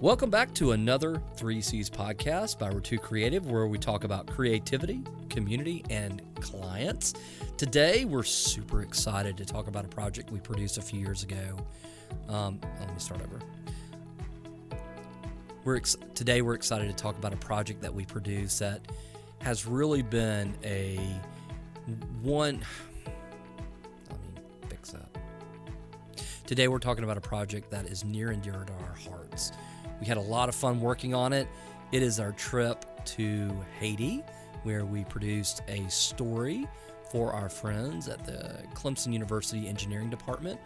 Welcome back to another 3Cs podcast by Rettew Creative, where we talk about creativity, community, and clients. Today, we're super excited to talk about a project we produced a few years ago. Um, let me start over. We're ex- today we're excited to talk about a project that we produced that has really been a one. Let me fix that. Today we're talking about a project that is near and dear to our hearts. We had a lot of fun working on it. It is our trip to Haiti, where we produced a story for our friends at the Clemson University Engineering Department.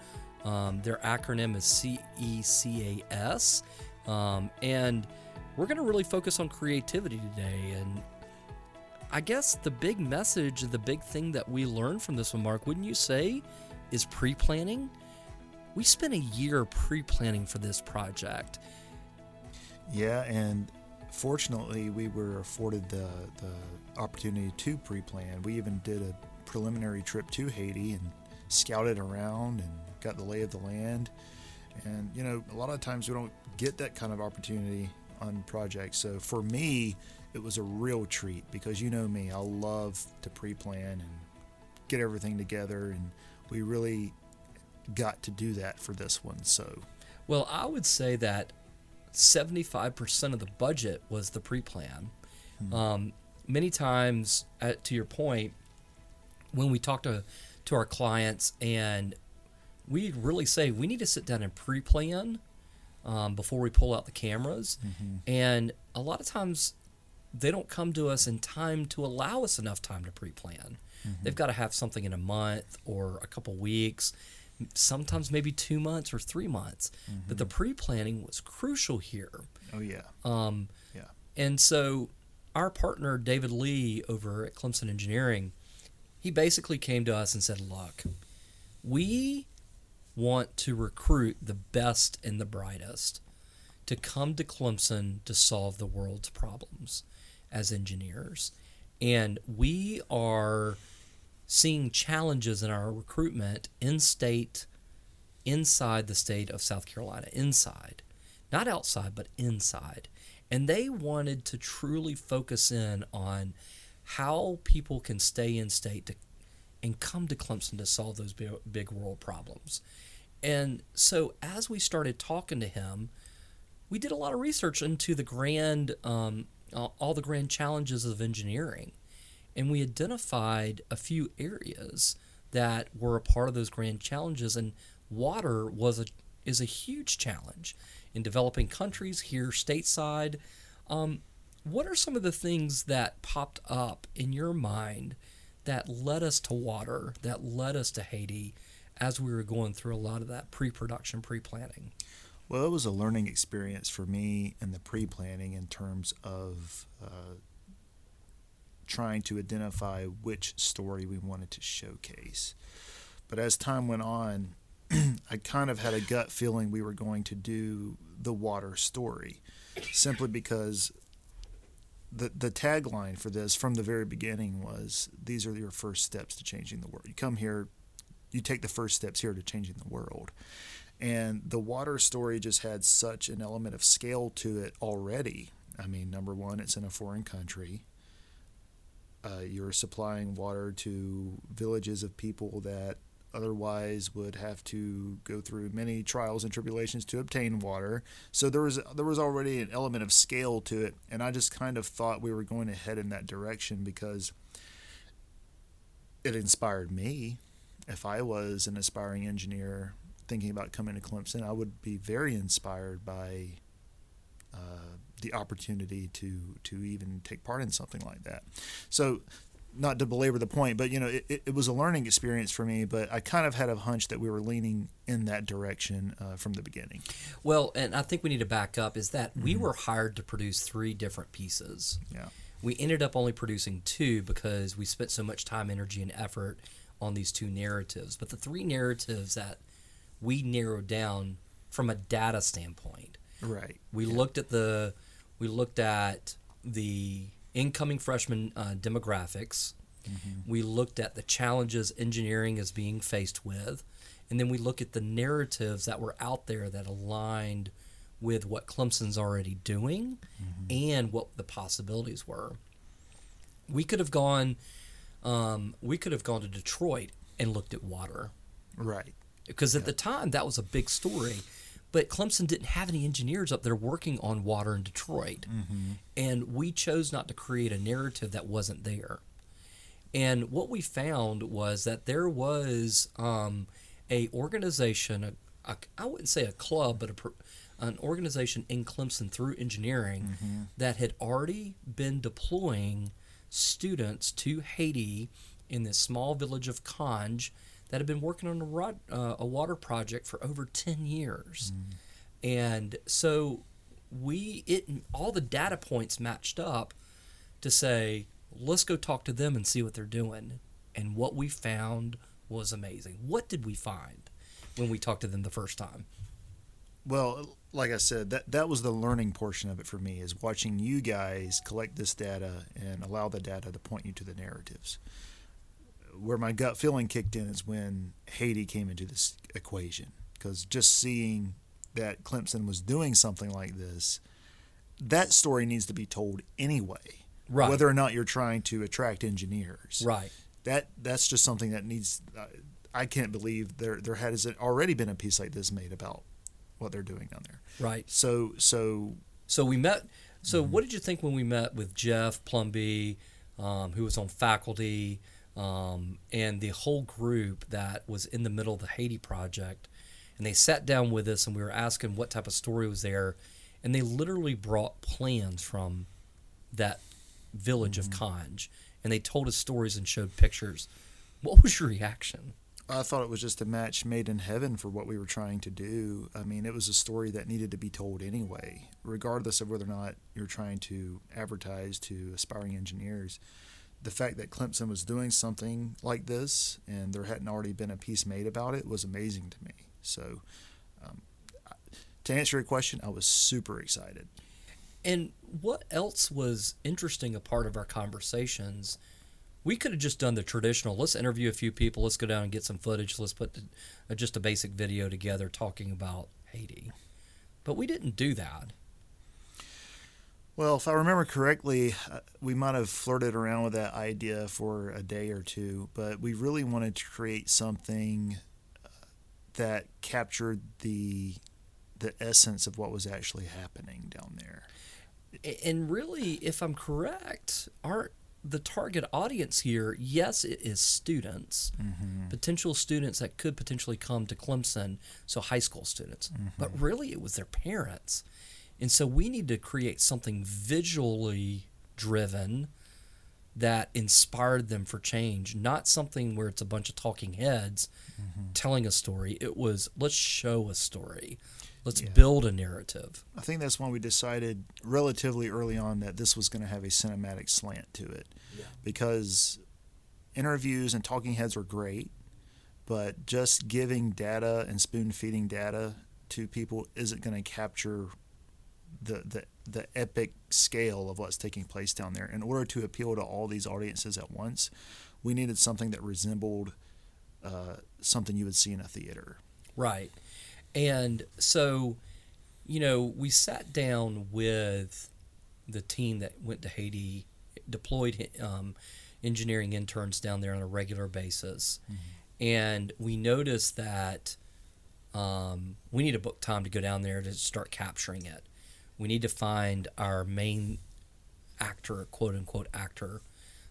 Um, their acronym is CECAS. Um, and we're going to really focus on creativity today. And I guess the big message, the big thing that we learned from this one, Mark, wouldn't you say, is pre planning? We spent a year pre planning for this project. Yeah, and fortunately, we were afforded the, the opportunity to pre plan. We even did a preliminary trip to Haiti and scouted around and got the lay of the land. And, you know, a lot of times we don't get that kind of opportunity on projects. So for me, it was a real treat because you know me, I love to pre plan and get everything together. And we really got to do that for this one. So, well, I would say that 75% of the budget was the pre plan. Mm-hmm. Um, many times, at, to your point, when we talk to, to our clients and we really say we need to sit down and pre plan um, before we pull out the cameras. Mm-hmm. And a lot of times, they don't come to us in time to allow us enough time to pre plan. Mm-hmm. They've got to have something in a month or a couple weeks sometimes maybe two months or three months. Mm-hmm. But the pre planning was crucial here. Oh, yeah. Um, yeah. And so our partner, David Lee, over at Clemson Engineering, he basically came to us and said, Look, we want to recruit the best and the brightest to come to Clemson to solve the world's problems as engineers. And we are seeing challenges in our recruitment in state, inside the state of South Carolina, inside, not outside, but inside. And they wanted to truly focus in on how people can stay in state to, and come to Clemson to solve those big, big world problems. And so as we started talking to him, we did a lot of research into the grand, um, all the grand challenges of engineering and we identified a few areas that were a part of those grand challenges and water was a is a huge challenge in developing countries here stateside. Um, what are some of the things that popped up in your mind that led us to water that led us to haiti as we were going through a lot of that pre-production pre-planning? Well it was a learning experience for me in the pre-planning in terms of uh, trying to identify which story we wanted to showcase. But as time went on, I kind of had a gut feeling we were going to do the water story simply because the the tagline for this from the very beginning was these are your first steps to changing the world. You come here, you take the first steps here to changing the world. And the water story just had such an element of scale to it already. I mean, number one, it's in a foreign country uh, you're supplying water to villages of people that otherwise would have to go through many trials and tribulations to obtain water. So there was there was already an element of scale to it, and I just kind of thought we were going to head in that direction because it inspired me. If I was an aspiring engineer thinking about coming to Clemson, I would be very inspired by uh, the opportunity to to even take part in something like that. So not to belabor the point, but you know, it, it was a learning experience for me. But I kind of had a hunch that we were leaning in that direction uh, from the beginning. Well, and I think we need to back up is that mm-hmm. we were hired to produce three different pieces. Yeah. We ended up only producing two because we spent so much time, energy, and effort on these two narratives. But the three narratives that we narrowed down from a data standpoint. Right. We yeah. looked at the we looked at the incoming freshman uh, demographics. Mm-hmm. We looked at the challenges engineering is being faced with. And then we look at the narratives that were out there that aligned with what Clemson's already doing and what the possibilities were. We could have gone, um, we could have gone to Detroit and looked at water Right. because at the time that was a big story. But Clemson didn't have any engineers up there working on water in Detroit, and we chose not to create a narrative that wasn't there. And what we found was that there was um, a organization, a, a, I wouldn't say a club, but a, an organization in Clemson through engineering that had already been deploying students to Haiti in this small village of Cange that had been working on a, rod, uh, a water project for over 10 years. And so we it all the data points matched up to say let's go talk to them and see what they're doing. And what we found was amazing. What did we find when we talked to them the first time? Well, like I said, that that was the learning portion of it for me is watching you guys collect this data and allow the data to point you to the narratives. Where my gut feeling kicked in is when Haiti came into this equation because just seeing that Clemson was doing something like this, that story needs to be told anyway. Right. Whether or not you're trying to attract engineers. Right. That that's just something that needs. Uh, I can't believe there there has already been a piece like this made about what they're doing down there. Right. So so So we met. So what did you think when we met with Jeff Plumblee, um, who was on faculty, um, and the whole group that was in the middle of the Haiti project, and they sat down with us and we were asking what type of story was there, and they literally brought plans from that village of Cange, and they told us stories and showed pictures. What was your reaction? I thought it was just a match made in heaven for what we were trying to do. I mean, it was a story that needed to be told anyway, regardless of whether or not you're trying to advertise to aspiring engineers. The fact that Clemson was doing something like this and there hadn't already been a piece made about it was amazing to me. So, um, to answer your question, I was super excited. And what else was interesting a part of our conversations? We could have just done the traditional. Let's interview a few people. Let's go down and get some footage. Let's put uh, just a basic video together talking about Haiti. But we didn't do that. Well, if I remember correctly, uh, we might have flirted around with that idea for a day or two, but we really wanted to create something uh, that captured the the essence of what was actually happening down there. And really, if I'm correct, aren't the target audience here, yes, it is students, potential students that could potentially come to Clemson, so high school students. But really, it was their parents, and so we need to create something visually driven that inspired them for change, not something where it's a bunch of talking heads mm-hmm. telling a story. It was let's show a story, let's Yeah. build a narrative. I think that's when we decided relatively early on that this was going to have a cinematic slant to it. Yeah. Because interviews and talking heads are great, but just giving data and spoon feeding data to people isn't going to capture the, the the epic scale of what's taking place down there. In order to appeal to all these audiences at once, we needed something that resembled uh, something you would see in a theater. Right. And so, you know, we sat down with the team that went to Haiti, deployed um, engineering interns down there on a regular basis. And we noticed that um, we need to book time to go down there to start capturing it. We need to find our main actor, quote unquote actor,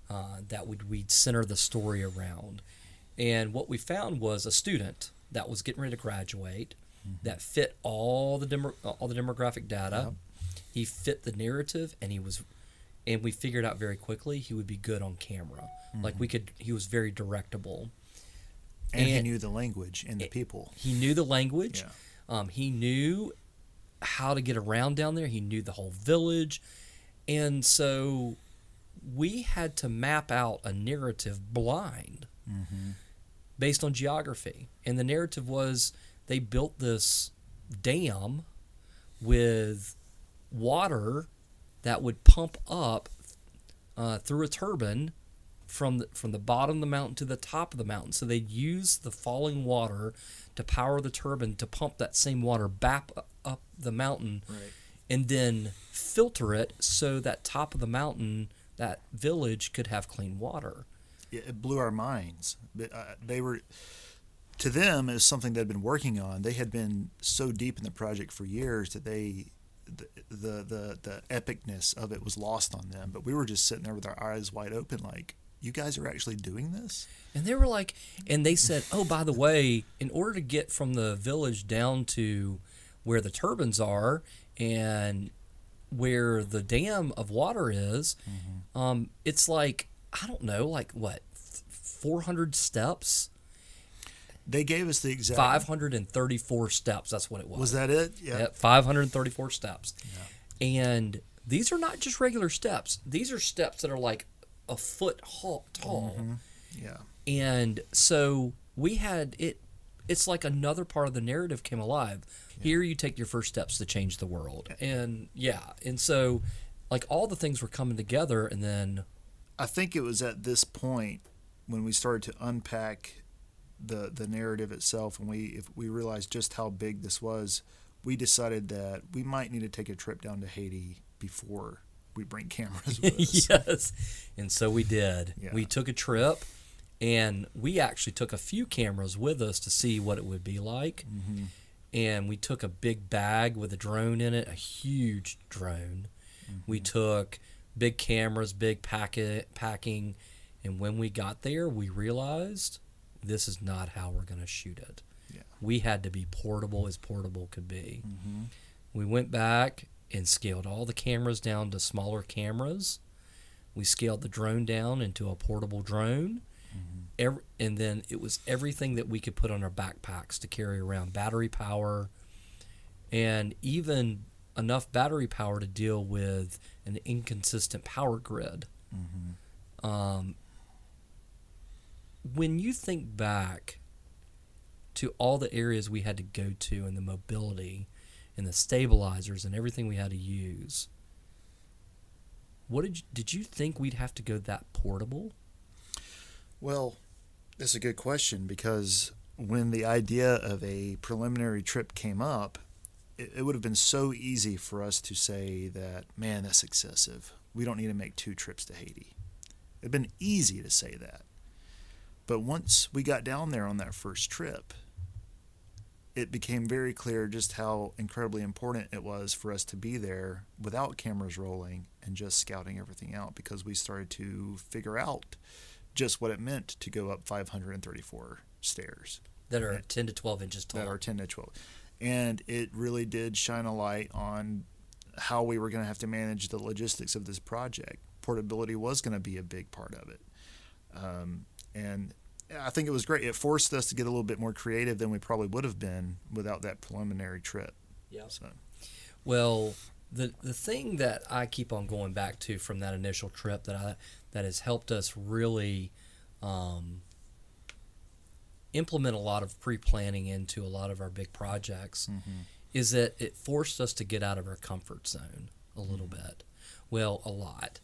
uh, that would we'd center the story around. And what we found was a student that was getting ready to graduate that fit all the demo, all the demographic data. He fit the narrative, and he was, and we figured out very quickly he would be good on camera. Like we could, he was very directable. And, he knew the language and the people. He knew the language. Yeah. Um, he knew how to get around down there. He knew the whole village, and so we had to map out a narrative blind based on geography. And the narrative was they built this dam with water that would pump up uh, through a turbine from the, from the bottom of the mountain to the top of the mountain. So they'd use the falling water to power the turbine to pump that same water back up the mountain Right. and then filter it so that top of the mountain, that village could have clean water. it blew our minds. But, uh, They were, to them, it was something they'd been working on. They had been so deep in the project for years that they, the the the, the epicness of it was lost on them. But we were just sitting there with our eyes wide open, like, you guys are actually doing this? And they were like, and they said, oh, by the way, in order to get from the village down to where the turbines are and where the dam of water is, um, it's like, I don't know, like what, 400 steps? They gave us the exact. 534 steps. That's what it was. Was that it? Yeah. Yep, 534 steps. And these are not just regular steps. These are steps that are like a foot tall. Yeah. And so we had it it's like another part of the narrative came alive. Here you take your first steps to change the world. And yeah, and so like all the things were coming together and then I think it was at this point when we started to unpack the the narrative itself, and we if we realized just how big this was, we decided that we might need to take a trip down to Haiti before we bring cameras with us. yes. And so we did. Yeah. We took a trip and we actually took a few cameras with us to see what it would be like. Mm-hmm. And we took a big bag with a drone in it, a huge drone. We Mm-hmm. took big cameras, big packet packing, and when we got there, we realized this is not how we're going to shoot it. Yeah. We had to be portable as portable could be. Mm-hmm. We went back and scaled all the cameras down to smaller cameras. We scaled the drone down into a portable drone. Every, and then it was everything that we could put on our backpacks to carry around battery power and even enough battery power to deal with an inconsistent power grid. Mm-hmm. Um, when you think back to all the areas we had to go to and the mobility and the stabilizers and everything we had to use, what did you, did you think we'd have to go that portable? Well, that's a good question because when the idea of a preliminary trip came up, it, it would have been so easy for us to say that, man, that's excessive. We don't need to make two trips to Haiti. It'd been easy to say that. But once we got down there on that first trip, it became very clear just how incredibly important it was for us to be there without cameras rolling and just scouting everything out because we started to figure out just what it meant to go up 534 stairs That are 10 to 12 inches tall. that are 10 to 12. And it really did shine a light on how we were going to have to manage the logistics of this project. Portability was going to be a big part of it. Um, and I think it was great. It forced us to get a little bit more creative than we probably would have been without that preliminary trip. Yeah. So, Well, the the thing that I keep on going back to from that initial trip that I that has helped us really um, implement a lot of pre planning into a lot of our big projects is that it forced us to get out of our comfort zone a little bit. Well, a lot.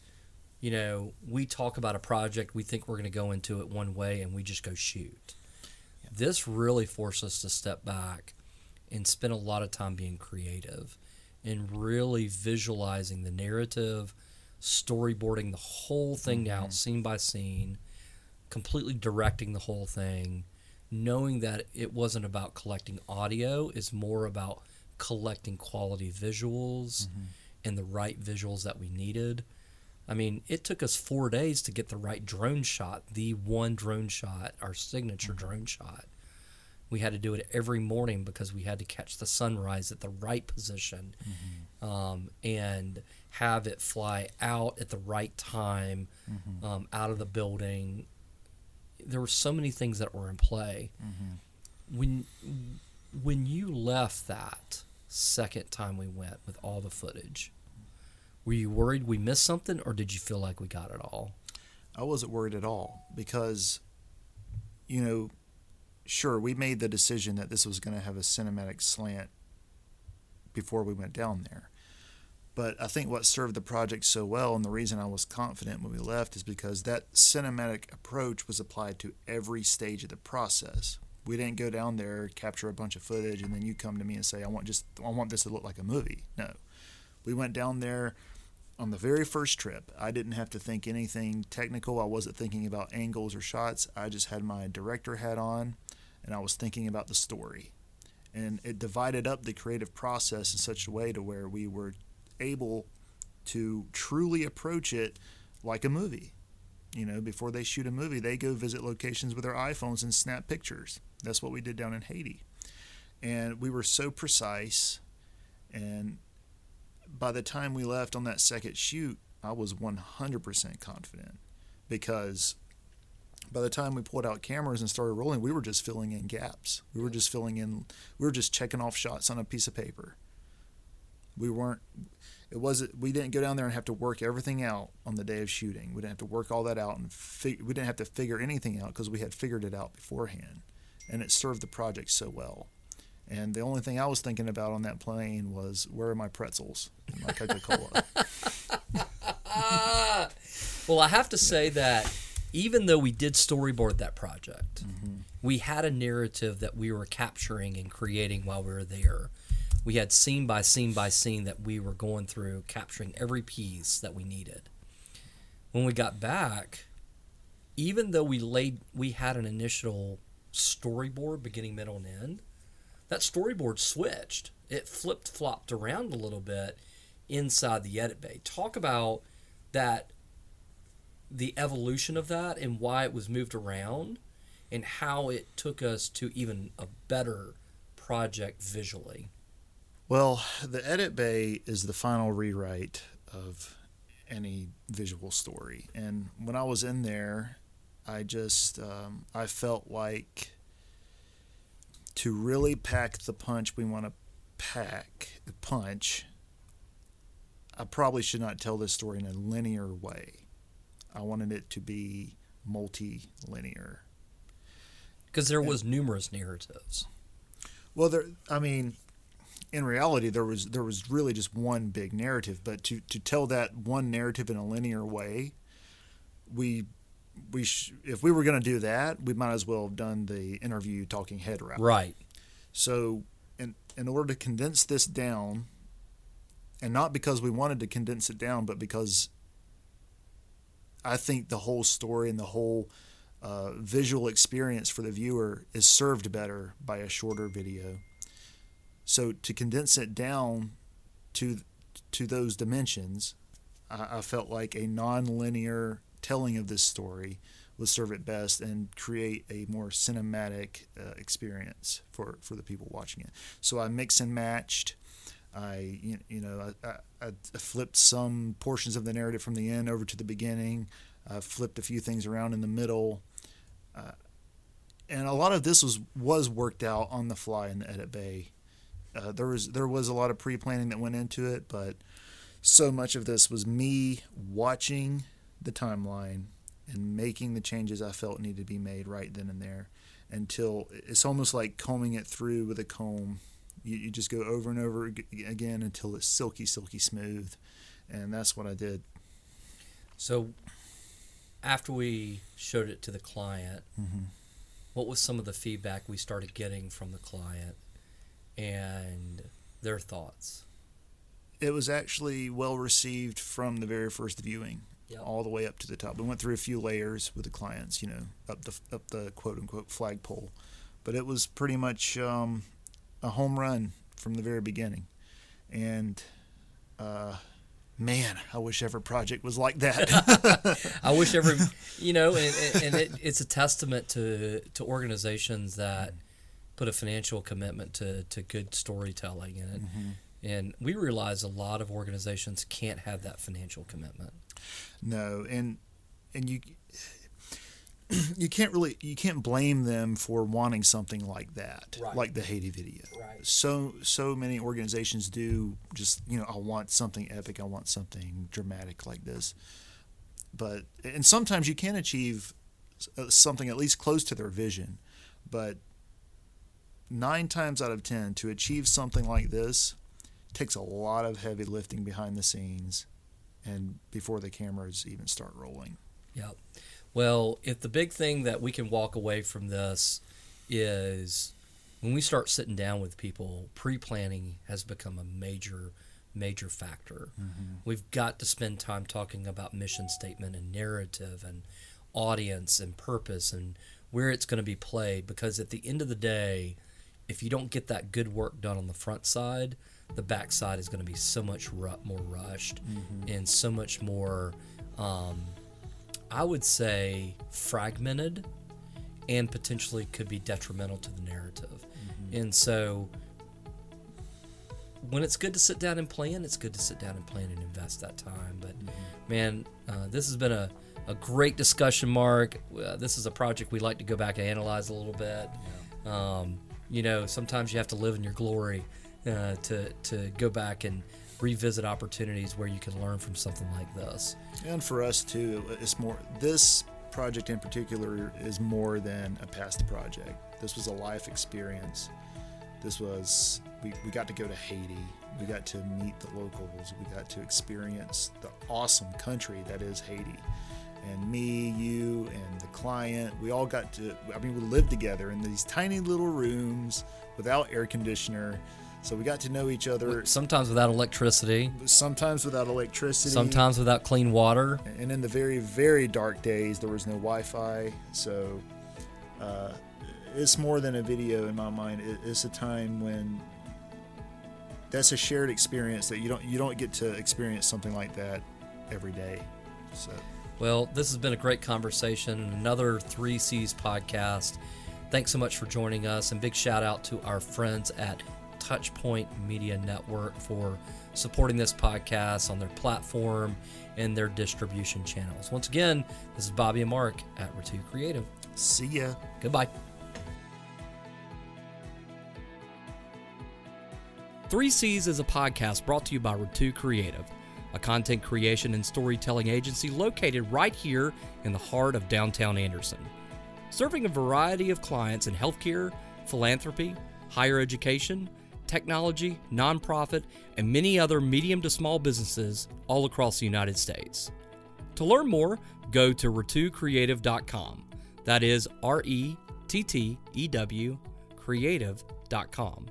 You know, we talk about a project, we think we're going to go into it one way, and we just go shoot. This really forced us to step back and spend a lot of time being creative and really visualizing the narrative, storyboarding the whole thing out mm-hmm. scene by scene, completely directing the whole thing, knowing that it wasn't about collecting audio, it's more about collecting quality visuals mm-hmm. and the right visuals that we needed. I mean, it took us four days to get the right drone shot, the one drone shot, our signature mm-hmm. drone shot. We had to do it every morning because we had to catch the sunrise at the right position um, and have it fly out at the right time um, out of the building. There were so many things that were in play. When when you left that second time we went with all the footage, were you worried we missed something, or did you feel like we got it all? I wasn't worried at all because, you know, sure, we made the decision that this was going to have a cinematic slant before we went down there. But I think what served the project so well, and the reason I was confident when we left, is because that cinematic approach was applied to every stage of the process. We didn't go down there, capture a bunch of footage, and then you come to me and say, "I want just I want this to look like a movie." No, we went down there on the very first trip. I didn't have to think anything technical. I wasn't thinking about angles or shots. I just had my director hat on, and I was thinking about the story. And it divided up the creative process in such a way to where we were able to truly approach it like a movie. You know, before they shoot a movie, they go visit locations with their iPhones and snap pictures. That's what we did down in Haiti. And we were so precise. And by the time we left on that second shoot, I was 100% confident because by the time we pulled out cameras and started rolling, we were just filling in gaps. We were just filling in, we were just checking off shots on a piece of paper. We weren't, it wasn't, we didn't go down there and have to work everything out on the day of shooting. We didn't have to work all that out and we didn't have to figure anything out because we had figured it out beforehand. And it served the project so well. And the only thing I was thinking about on that plane was where are my pretzels and my Coca Cola. well, I have to say that even though we did storyboard that project, Mm-hmm. we had a narrative that we were capturing and creating while we were there. We had scene by scene by scene that we were going through, capturing every piece that we needed. When we got back, even though we laid, we had an initial storyboard, beginning, middle, and end. That storyboard switched. It flipped flopped around a little bit inside the edit bay. Talk about that the evolution of that and why it was moved around and how it took us to even a better project visually. Well, the edit bay is the final rewrite of any visual story. And when I was in there, I just um, I felt like to really pack the punch we want to pack the punch. I probably should not tell this story in a linear way. I wanted it to be multi-linear. Because there was numerous narratives. Well, there. I mean, in reality, there was there was really just one big narrative. But to to tell that one narrative in a linear way, we we sh- if we were going to do that, we might as well have done the interview talking head route. Right. So, in in order to condense this down, and not because we wanted to condense it down, but because I think the whole story and the whole uh, visual experience for the viewer is served better by a shorter video. So to condense it down to to those dimensions, I, I felt like a non-linear telling of this story would serve it best and create a more cinematic uh, experience for, for the people watching it. So I mix and matched. I you, you know I, I, I flipped some portions of the narrative from the end over to the beginning. I flipped a few things around in the middle. Uh, and a lot of this was was worked out on the fly in the edit bay. Uh, there was there was a lot of pre-planning that went into it, but so much of this was me watching the timeline and making the changes I felt needed to be made right then and there. Until it's almost like combing it through with a comb. You, you just go over and over again until it's silky, silky smooth, and that's what I did. So after we showed it to the client, Mm-hmm. what was some of the feedback we started getting from the client and their thoughts? It was actually well received from the very first viewing. Yep. all the way up to the top. We went through a few layers with the clients, you know, up the up the quote unquote flagpole, but it was pretty much um, a home run from the very beginning. And uh, man, I wish every project was like that. I wish every, you know, and, and, it, it's a testament to to organizations that put a financial commitment to to good storytelling in it. And we realize a lot of organizations can't have that financial commitment. no, and and you you can't really you can't blame them for wanting something like that, Right. like the Haiti video. Right. So so many organizations do just you know I want something epic, I want something dramatic like this, but and sometimes you can achieve uh, something at least close to their vision, but nine times out of ten to achieve something like this takes a lot of heavy lifting behind the scenes and before the cameras even start rolling. Yep. Well, if the big thing that we can walk away from this is when we start sitting down with people, pre planning has become a major, major factor. Mm-hmm. We've got to spend time talking about mission statement and narrative and audience and purpose and where it's going to be played because at the end of the day, if you don't get that good work done on the front side, the backside is going to be so much ru- more rushed and so much more, um, I would say, fragmented and potentially could be detrimental to the narrative. And so, when it's good to sit down and plan, it's good to sit down and plan and invest that time. But man, uh, this has been a, a great discussion, Mark. Uh, this is a project we like to go back and analyze a little bit. Um, you know, sometimes you have to live in your glory uh, to to go back and revisit opportunities where you can learn from something like this. And for us too, it's more. This project in particular is more than a past project. This was a life experience. This was we, we got to go to Haiti. We got to meet the locals. We got to experience the awesome country that is Haiti. And me, you, and the client, we all got to. I mean, we lived together in these tiny little rooms without air conditioner. So we got to know each other. Sometimes without electricity, Sometimes without electricity. sometimes without clean water. And in the very, very dark days, there was no Wi-Fi, so uh, it's more than a video in my mind. It's a time when that's a shared experience that you don't you don't get to experience something like that every day. So Well, this has been a great conversation. Another 3 C's podcast. Thanks so much for joining us, and big shout out to our friends at Touchpoint Media Network for supporting this podcast on their platform and their distribution channels. Once again, this is Bobby and Mark at Rettew Creative. see ya. Goodbye. 3Cs is a podcast brought to you by Rettew Creative, a content creation and storytelling agency located right here in the heart of downtown Anderson. Serving a variety of clients in healthcare, philanthropy, higher education, technology, nonprofit, and many other medium to small businesses all across the United States. To learn more, go to rettewcreative.com. That is R E T T E W creative.com.